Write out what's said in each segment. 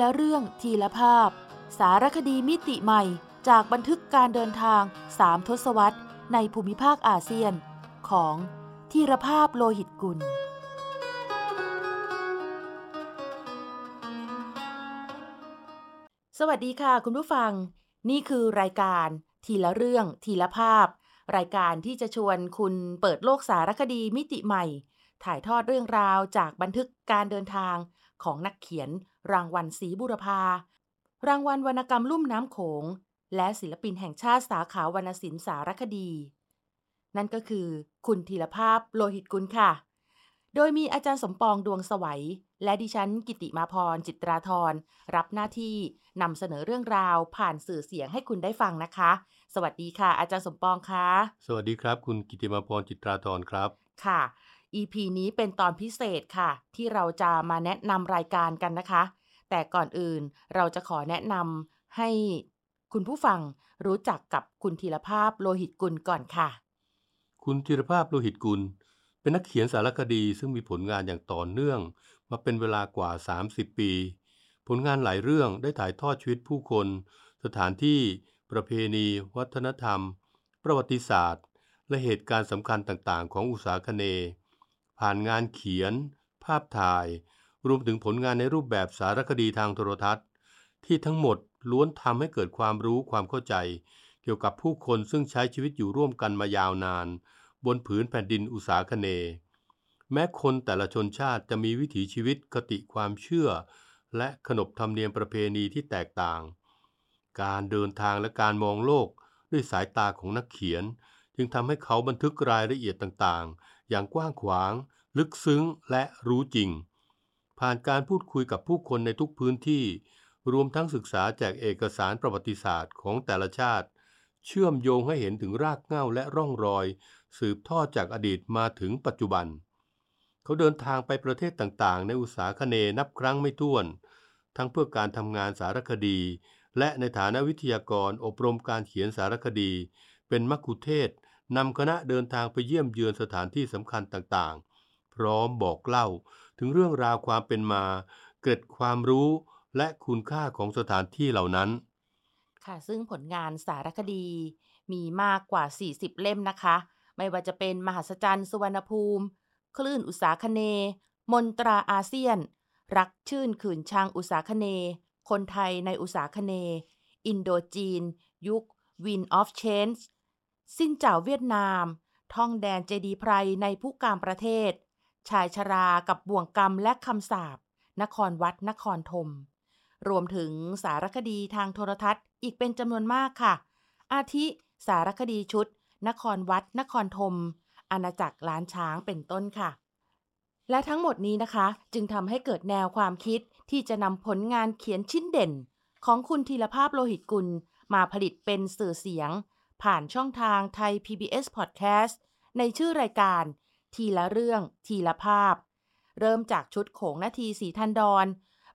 ละเรื่องทีละภาพ สารคดีมิติใหม่จากบันทึกการเดินทางสามทศวรรษ ในภูมิภาคอาเซียน ของธีรภาพโลหิตกุล สวัสดีค่ะคุณผู้ฟัง นี่คือรายการทีละเรื่องทีละภาพ รายการที่จะชวนคุณเปิดโลกสารคดีมิติใหม่ ถ่ายทอดเรื่องราวจากบันทึกการเดินทาง ของนักเขียน รางวัลศรีบุรพา รางวัลวรรณกรรมลุ่มน้ำโขง และศิลปินแห่งชาติสาขาวรรณศิลป์สารคดี นั่นก็คือ คุณธีรภาพโลหิตกุลค่ะ โดยมีอาจารย์สมปองดวงสวัย และดิฉันกิติมาพรจิตราธรรับหน้าที่นำเสนอเรื่องราวผ่านสื่อเสียงให้คุณได้ฟังนะคะ สวัสดีค่ะ อาจารย์สมปองคะสวัสดีครับ คุณกิติมาพรจิตราธรครับค่ะ EP นี้เป็นตอนพิเศษค่ะ ที่เราจะมาแนะนำรายการกันนะคะ แต่ก่อนอื่นเราจะขอแนะนำให้คุณผู้ฟังรู้จักกับคุณธีรภาพโลหิตกุลก่อนค่ะ คุณธีรภาพโลหิตกุล เป็นนักเขียนสารคดีซึ่งมีผลงานอย่างต่อเนื่อง มาเป็นเวลากว่า 30 ปี ผลงานหลายเรื่องได้ถ่ายทอดชีวิตผู้คน สถานที่ ประเพณี วัฒนธรรม ประวัติศาสตร์ และเหตุการณ์สำคัญต่างๆ ของอุตสาคเนย์ ผ่านงานเขียน ภาพถ่าย รวมถึงผลงานในรูปแบบสารคดีทางโทรทัศน์ ที่ทั้งหมดล้วนทำให้เกิดความรู้ความเข้าใจ เกี่ยวกับผู้คนซึ่งใช้ชีวิตอยู่ร่วมกันมายาวนาน บนผืนแผ่นดินอุตสาคเน แม้คนแต่ละชนชาติจะมีวิถีชีวิตคติความเชื่อ และขนบธรรมเนียมประเพณีที่แตกต่าง การเดินทางและการมองโลกด้วยสายตาของนักเขียน จึงทำให้เขาบันทึกรายละเอียดต่างๆ อย่างกว้างขวาง ลึกซึ้งและรู้จริง ผ่านการพูดคุยกับผู้คนในทุกพื้นที่ รวมทั้งศึกษาจากเอกสารประวัติศาสตร์ของแต่ละชาติ เชื่อมโยงให้เห็นถึงรากเหง้าและร่องรอย สืบทอดจากอดีตมาถึงปัจจุบัน เขาเดินทางไปประเทศต่างๆ ในอุตสาคเนนับครั้งไม่ถ้วน ทั้งเพื่อการทำงานสารคดี และในฐานะวิทยากรอบรมการเขียนสารคดี เป็นมักคุเทศก์ นำคณะเดินทางไปเยี่ยมเยือนสถานที่สำคัญต่างๆ พร้อมบอกเล่าถึงเรื่องราวความเป็นมา เกิดความรู้และคุณค่าของสถานที่เหล่านั้น ค่ะ ซึ่งผลงานสารคดีมีมากกว่า 40 เล่มนะคะ ไม่ว่าจะเป็นมหัศจรรย์สุวรรณภูมิ คลื่นอุตสาคเนย์มนตราอาเซียน รักชื่นขืนชางอุตสาคเนย์คนไทยในอุตสาคเนย์อินโดจีน ยุค Wind of Change สินเจ้าเวียดนาม ท่องแดนเจดีไพรในผู้กามประเทศ ชายชรากับบ่วงกรรมและคำสาปนครวัดนครธมรวมถึงสารคดีทางโทรทัศน์อีกเป็นจำนวนมากค่ะ อาทิสารคดีชุด นครวัด นครธมอาณาจักรล้านช้างเป็นต้นค่ะ และทั้งหมดนี้นะคะ จึงทำให้เกิดแนวความคิดที่จะนำผลงานเขียนชิ้นเด่น ของคุณธีรภาพโลหิตกุลมาผลิตเป็นสื่อเสียง ผ่านช่องทางไทย PBS Podcast ในชื่อรายการ ทีละเรื่อง ทีละภาพ เริ่มจากชุดโขงนาทีสีทันดอน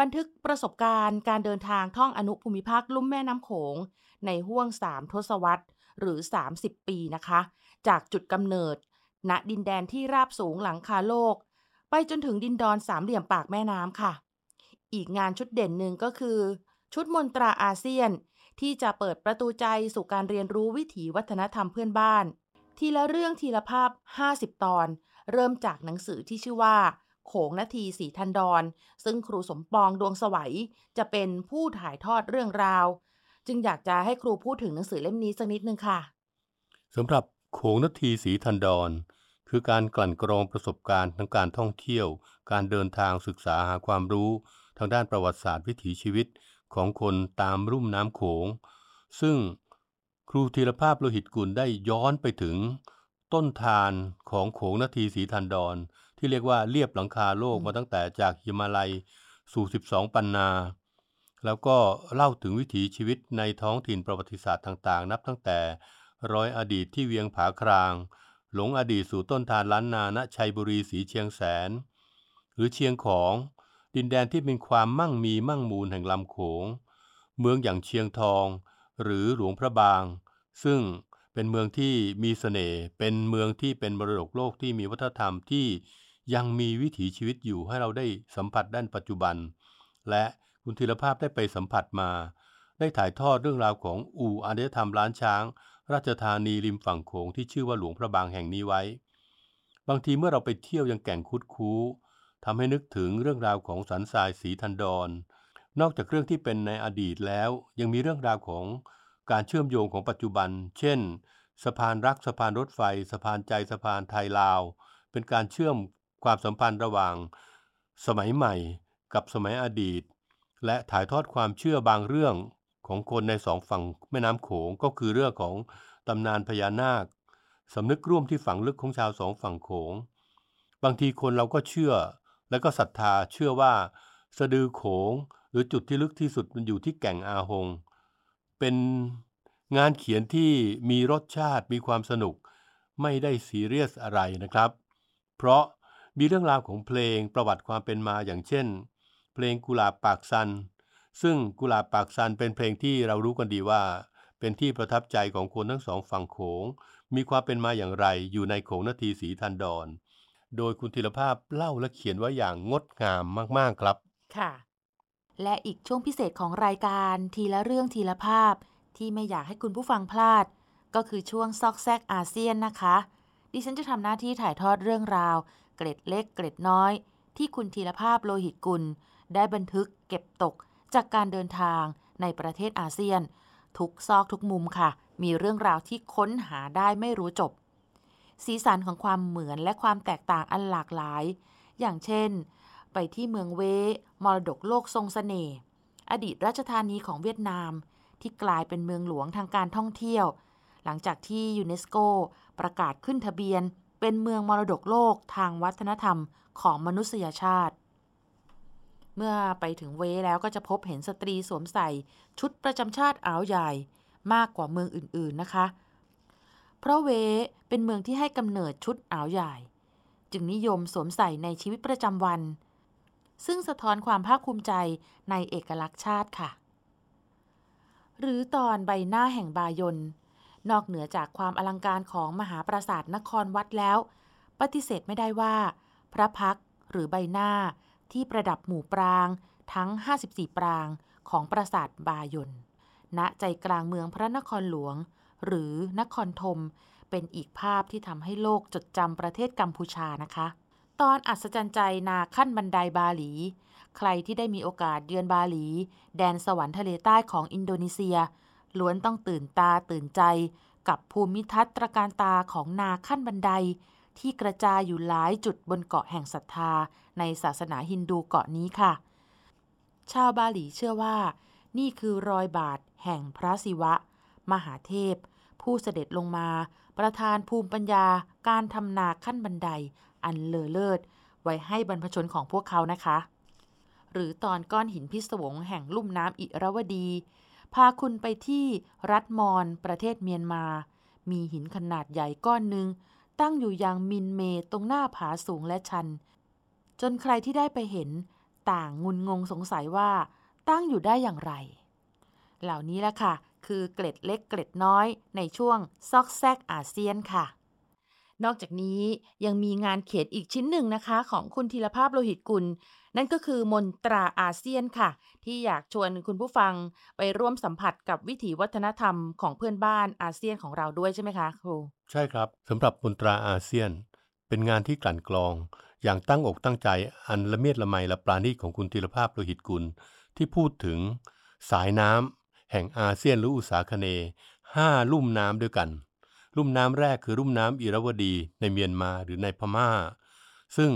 บันทึกประสบการณ์การเดินทางท่องอนุภูมิภาคลุ่มแม่น้ำโขง ในห้วง3ทศวรรษ หรือ 30 ปีนะคะ จากจุดกำเนิด ณดินแดนที่ราบสูงหลังคาโลก ไปจนถึงดินดอนสามเหลี่ยมปากแม่น้ำค่ะ อีกงานชุดเด่นหนึ่งก็คือ ชุดมนตราอาเซียน ที่จะเปิดประตูใจสู่การเรียนรู้วิถีวัฒนธรรมเพื่อนบ้าน ทีละเรื่องทีละภาพ 50 ตอน เริ่มจากหนังสือที่ชื่อว่า โขงนาทีสีทันดอนซึ่งครูสมปองดวงสวัยจะเป็นผู้ถ่ายทอดเรื่องราว จึงอยากจะให้ครูพูดถึงหนังสือเล่มนี้สักนิดนึงค่ะสำหรับโขงนาทีสีทันดอนคือการกลั่นกรองประสบการณ์ทั้งการท่องเที่ยว การเดินทางศึกษาหาความรู้ ทางด้านประวัติศาสตร์วิถีชีวิต ของคนตามรุ่มน้ำโขง ซึ่งครูธีรภาพโลหิตกุลได้ย้อนไปถึงต้นทานของโขงนาทีสีทันดอน ที่เรียกว่าเรียบหลังคาโลกมาตั้งแต่จากหิมาลัยสู่ 12 ปันนา แล้วก็เล่าถึงวิถีชีวิตในท้องถิ่นประวัติศาสตร์ต่างๆ นับตั้งแต่ร้อยอดีตที่เวียงผาคราง หลงอดีตสู่ต้นทานล้านนาณชัยบุรีสีเชียงแสน หรือเชียงของ ดินแดนที่เป็นความมั่งมีมั่งมูลแห่งลำโขง เมืองอย่างเชียงทอง หรือหลวงพระบาง ซึ่งเป็นเมืองที่มีเสน่ห์เป็นเมืองที่เป็นมรดกโลกที่มีวัฒนธรรมที่ยังมีวิถีชีวิตอยู่ให้เราได้สัมผัสด้านปัจจุบัน และคคุณธีรภาพได้ไปสัมผัสมา ได้ถ่ายทอดเรื่องราวของอู่อารยธรรมล้านช้าง ราชธานีริมฝั่งโขงที่ชื่อว่าหลวงพระบางแห่งนี้ไว้ บางทีเมื่อเราไปเที่ยวยังแก่งคุดคู้ ทำให้นึกถึงเรื่องราวของสันทรายสีทันดอนนอกจากเรื่องที่เป็นในอดีตแล้ว ยังมีเรื่องราวของการเชื่อมโยงของปัจจุบัน เช่น สะพานรักสะพานรถไฟ สะพานใจสะพานไทยลาว เป็นการเชื่อมความสัมพันธ์ระหว่าง สมัยใหม่ กับสมัยอดีต และถ่ายทอดความเชื่อบางเรื่องของคนในสองฝั่งแม่น้ำโขงก็คือเรื่องของตำนานพญานาคสำนึกร่วมที่ฝังลึกของชาวสองฝั่งโขง บางทีคนเราก็เชื่อ และก็ศรัทธาเชื่อว่าสะดือโขงหรือจุดที่ลึกที่สุดมันอยู่ที่แก่งอาหง เป็นงานเขียนที่มีรสชาติมีความสนุก ไม่ได้ซีเรียสอะไรนะครับ เพราะมีเรื่องราวของเพลงประวัติความเป็นมาอย่างเช่น เพลงกุหลาบปากซัน ซึ่งกุหลาบปากซันเป็นเพลงที่เรารู้กันดีว่า เป็นที่ประทับใจของคนทั้งสองฝั่งโขง มีความเป็นมาอย่างไรอยู่ในโขงนาทีสีทันดอน โดยคุณธีรภาพเล่าและเขียนไว้อย่างงดงามมากๆครับ ค่ะ และอีกช่วงพิเศษของรายการทีละเรื่องทีละภาพ ที่ไม่อยากให้คุณผู้ฟังพลาด ก็คือช่วงซอกแซกอาเซียนนะคะ ดิฉันจะทำหน้าที่ถ่ายทอดเรื่องราว เกร็ดเล็กเกร็ดน้อย ที่คุณธีรภาพโลหิตกุล ได้บันทึกเก็บตกจากการเดินทางในประเทศอาเซียน ทุกซอกทุกมุมค่ะ มีเรื่องราวที่ค้นหาได้ไม่รู้จบ สีสันของความเหมือนและความแตกต่างอันหลากหลาย อย่างเช่น ไปที่เมืองเว มรดกโลกทรงสเสน่ห์อดีตราชธานีของเวียดนาม ที่กลายเป็นเมืองหลวงทางการท่องเที่ยว หลังจากที่ยูเนสโกประกาศขึ้นทะเบียน เป็นเมืองมรดกโลกทางวัฒนธรรมของมนุษยชาติ เมื่อไปถึงเวแล้วก็จะพบเห็นสตรีสวมใส่ ชุดประจำชาติอ่าวใหญ่มากกว่าเมืองอื่นๆนะคะ เพราะเวเป็นเมืองที่ให้กำเนิดชุดอ่าวใหญ่ จึงนิยมสวมใส่ในชีวิตประจำวัน ซึ่งสะท้อนความภาคภูมิใจในเอกลักษณ์ชาติค่ะ หรือตอนใบหน้าแห่งบายนนอกเหนือจากความอลังการของมหาปราสาทนครวัดแล้ว ปฏิเสธไม่ได้ว่า พระพักหรือใบหน้าที่ประดับหมู่ปรางทั้ง 54 ปรางของปราสาทบายนณใจกลางเมืองพระนครหลวง หรือนครธมเป็นอีกภาพที่ทำให้โลกจดจำประเทศกัมพูชานะคะ ตอนอัศจรรย์ใจนาขั้นบันไดบาหลี ใครที่ได้มีโอกาสเยือนบาหลี แดนสวรรค์ทะเลใต้ของอินโดนีเซีย ล้วนต้องตื่นตาตื่นใจ กับภูมิทัศน์ตระการตาของนาขั้นบันได ที่กระจายอยู่หลายจุดบนเกาะแห่งศรัทธา ในศาสนาฮินดูเกาะนี้ค่ะ ชาวบาหลีเชื่อว่า นี่คือรอยบาทแห่งพระศิวะ มหาเทพ ผู้เสด็จลงมา ประทานภูมิปัญญาการทำนาขั้นบันได อันเลอเลิศ ไว้ให้บรรพชนของพวกเขานะคะ หรือตอนก้อนหินพิศวงแห่งลุ่มน้ำอิระวดี พาคุณไปที่รัฐมอนประเทศเมียนมา มีหินขนาดใหญ่ก้อนหนึ่งตั้งอยู่อย่างมินเมตรงหน้าผาสูงและชัน จนใครที่ได้ไปเห็น ต่างงุนงงสงสัยว่าตั้งอยู่ได้อย่างไร เหล่านี้แหละค่ะ คือเกล็ดเล็กเกล็ดน้อยในช่วงซอกแซกอาเซียนค่ะ นอกจากนี้ยังมีงานเขียนอีกชิ้นหนึ่งนะคะ ของคุณธีรภาพโลหิตกุล นั่นก็คือมนตราอาเซียนค่ะ ที่อยากชวนคุณผู้ฟังไปร่วมสัมผัสกับวิถีวัฒนธรรมของเพื่อนบ้านอาเซียนของเราด้วยใช่ไหมคะครู ใช่ครับสำหรับมนตราอาเซียน เป็นงานที่กลั่นกรอง อย่างตั้งอกตั้งใจอันละเมียดละไมละปราณีตของคุณธีรภาพโลหิตกุลที่พูดถึงสายน้ำ แห่งอาเซียนหรืออุษาคเนห้าลุ่มน้ำด้วยกัน ลุ่มน้ำแรกคือลุ่มน้ำอิรวดีในเมียนมาหรือในพม่า ซึ่ง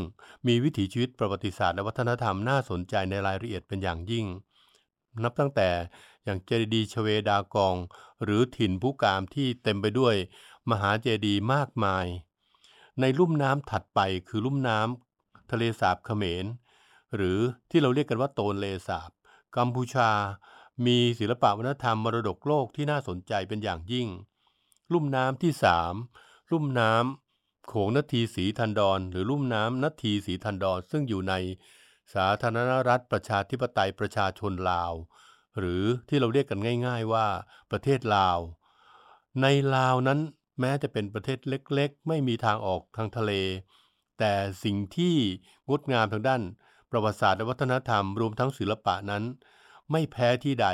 มีวิถีชีวิตประวัติศาสตร์และวัฒนธรรมน่าสนใจในรายละเอียดเป็นอย่างยิ่ง นับตั้งแต่อย่างเจดีย์ชเวดากอง หรือถิ่นผู้กามที่เต็มไปด้วยมหาเจดีย์มากมาย ในลุ่มน้ำถัดไปคือลุ่มน้ำทะเลสาบเขมร หรือที่เราเรียกกันว่าโตนเลสาบ กัมพูชา มีศิลปะวัฒนธรรมมรดกโลกที่น่าสนใจเป็นอย่างยิ่ง ลุ่มน้ำที่สามลุ่มน้ำโขงนาทีสีทันดอนหรือลุ่มน้ำนาทีสีทันดอนซึ่งอยู่ในสาธารณรัฐประชาธิปไตยประชาชนลาว หรือที่เราเรียกกันง่าย ๆว่าประเทศลาว ในลาวนั้นแม้จะเป็นประเทศเล็กๆ ไม่มีทางออกทางทะเล แต่สิ่งที่งดงามทางด้านประวัติศาสตร์และวัฒนธรรมรวมทั้งศิลปะนั้น ไม่แพ้ที่ใด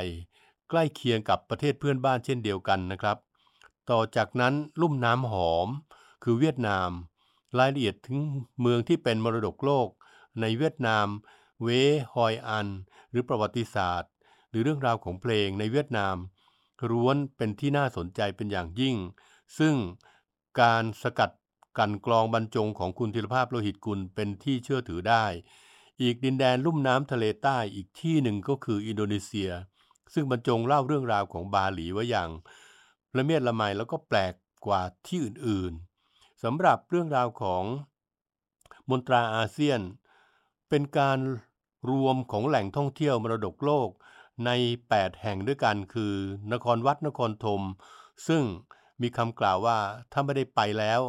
ใกล้เคียงกับประเทศเพื่อนบ้านเช่นเดียวกันนะครับ ต่อจากนั้นลุ่มน้ำหอม คือเวียดนาม รายละเอียดถึงเมืองที่เป็นมรดกโลก ในเวียดนาม เวฮอยอัน หรือประวัติศาสตร์ หรือเรื่องราวของเพลงในเวียดนามร้วนเป็นที่น่าสนใจเป็นอย่างยิ่ง ซึ่งการสกัดกันกรองบรรจงของคุณธีรภาพโลหิตกุลเป็นที่เชื่อถือได้ อีกดินแดนลุ่มน้ำทะเลใต้อีกที่หนึ่งก็คืออินโดนีเซีย ซึ่งบรรจงเล่าเรื่องราวของบาหลีไว้อย่างละเมียดละไมแล้วก็แปลกกว่าที่อื่นๆสำหรับเรื่องราวของมนตราอาเซียน เป็นการรวมของแหล่งท่องเที่ยวมรดกโลกใน 8 แห่งด้วยกันคือ นครวัดนครธมซึ่งมีคำกล่าวว่าถ้าไม่ได้ไปแล้ว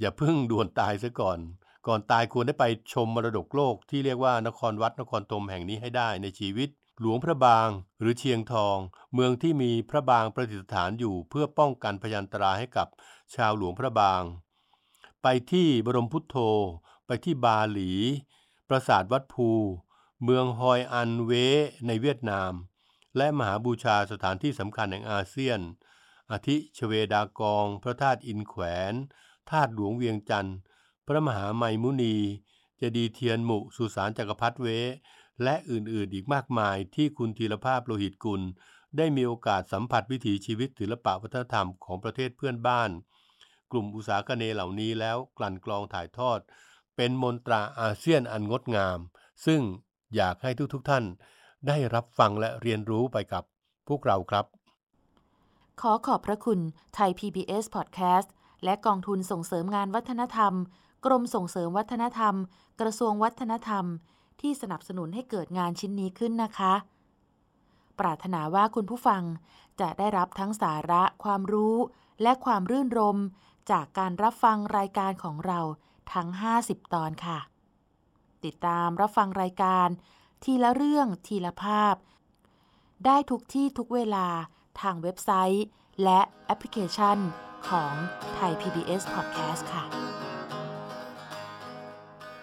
อย่าเพิ่งด่วนตายซะก่อน ก่อนตายควรได้ไปชมมรดกโลกที่เรียกว่านครวัดนครธมแห่งนี้ให้ได้ในชีวิต หลวงพระบางหรือเชียงทอง เมืองที่มีพระบางประดิษฐานอยู่เพื่อป้องกันพยันตรายให้กับชาวหลวงพระบาง ไปที่บรมพุทโธ ไปที่บาหลี ปราสาทวัดภู เมืองฮอยอันเวในเวียดนาม และมหาบูชาสถานที่สำคัญแห่งอาเซียนอาทิชเวดากอง พระธาตุอินแขวนธาตุหลวงเวียงจันทร์ พระมหาไมมุนีเจดีเทียนหมู่สุสานจักรพรรดิเว และอื่นๆอีกมากมายที่คุณธีรภาพโลหิตกุล ได้มีโอกาสสัมผัสวิถีชีวิตศิลปะวัฒนธรรมของประเทศเพื่อนบ้าน กลุ่มอุตสาหกเนเหล่านี้แล้วกลั่นกรองถ่ายทอด เป็นมนตราอาเซียนอันงดงาม ซึ่งอยากให้ทุกๆทท่าน ได้รับฟังและเรียนรู้ไปกับพวกเราครับ ขอขอบพระคุณไทย PBS Podcast และกองทุนส่งเสริมงานวัฒนธรรม กรมส่งเสริมวัฒนธรรม กระทรวงวัฒนธรรม ที่สนับสนุนให้เกิดงานชิ้นนี้ขึ้นนะคะ ปรารถนาว่าคุณผู้ฟังจะได้รับทั้งสาระ ความรู้ และความรื่นรม จากการรับฟังรายการของเราทั้ง 50 ตอนค่ะ ติดตามรับฟังรายการ ทีละเรื่องทีละภาพ ได้ทุกที่ทุกเวลาทางเว็บไซต์ และแอปพลิเคชันของไทย PBS Podcast ค่ะ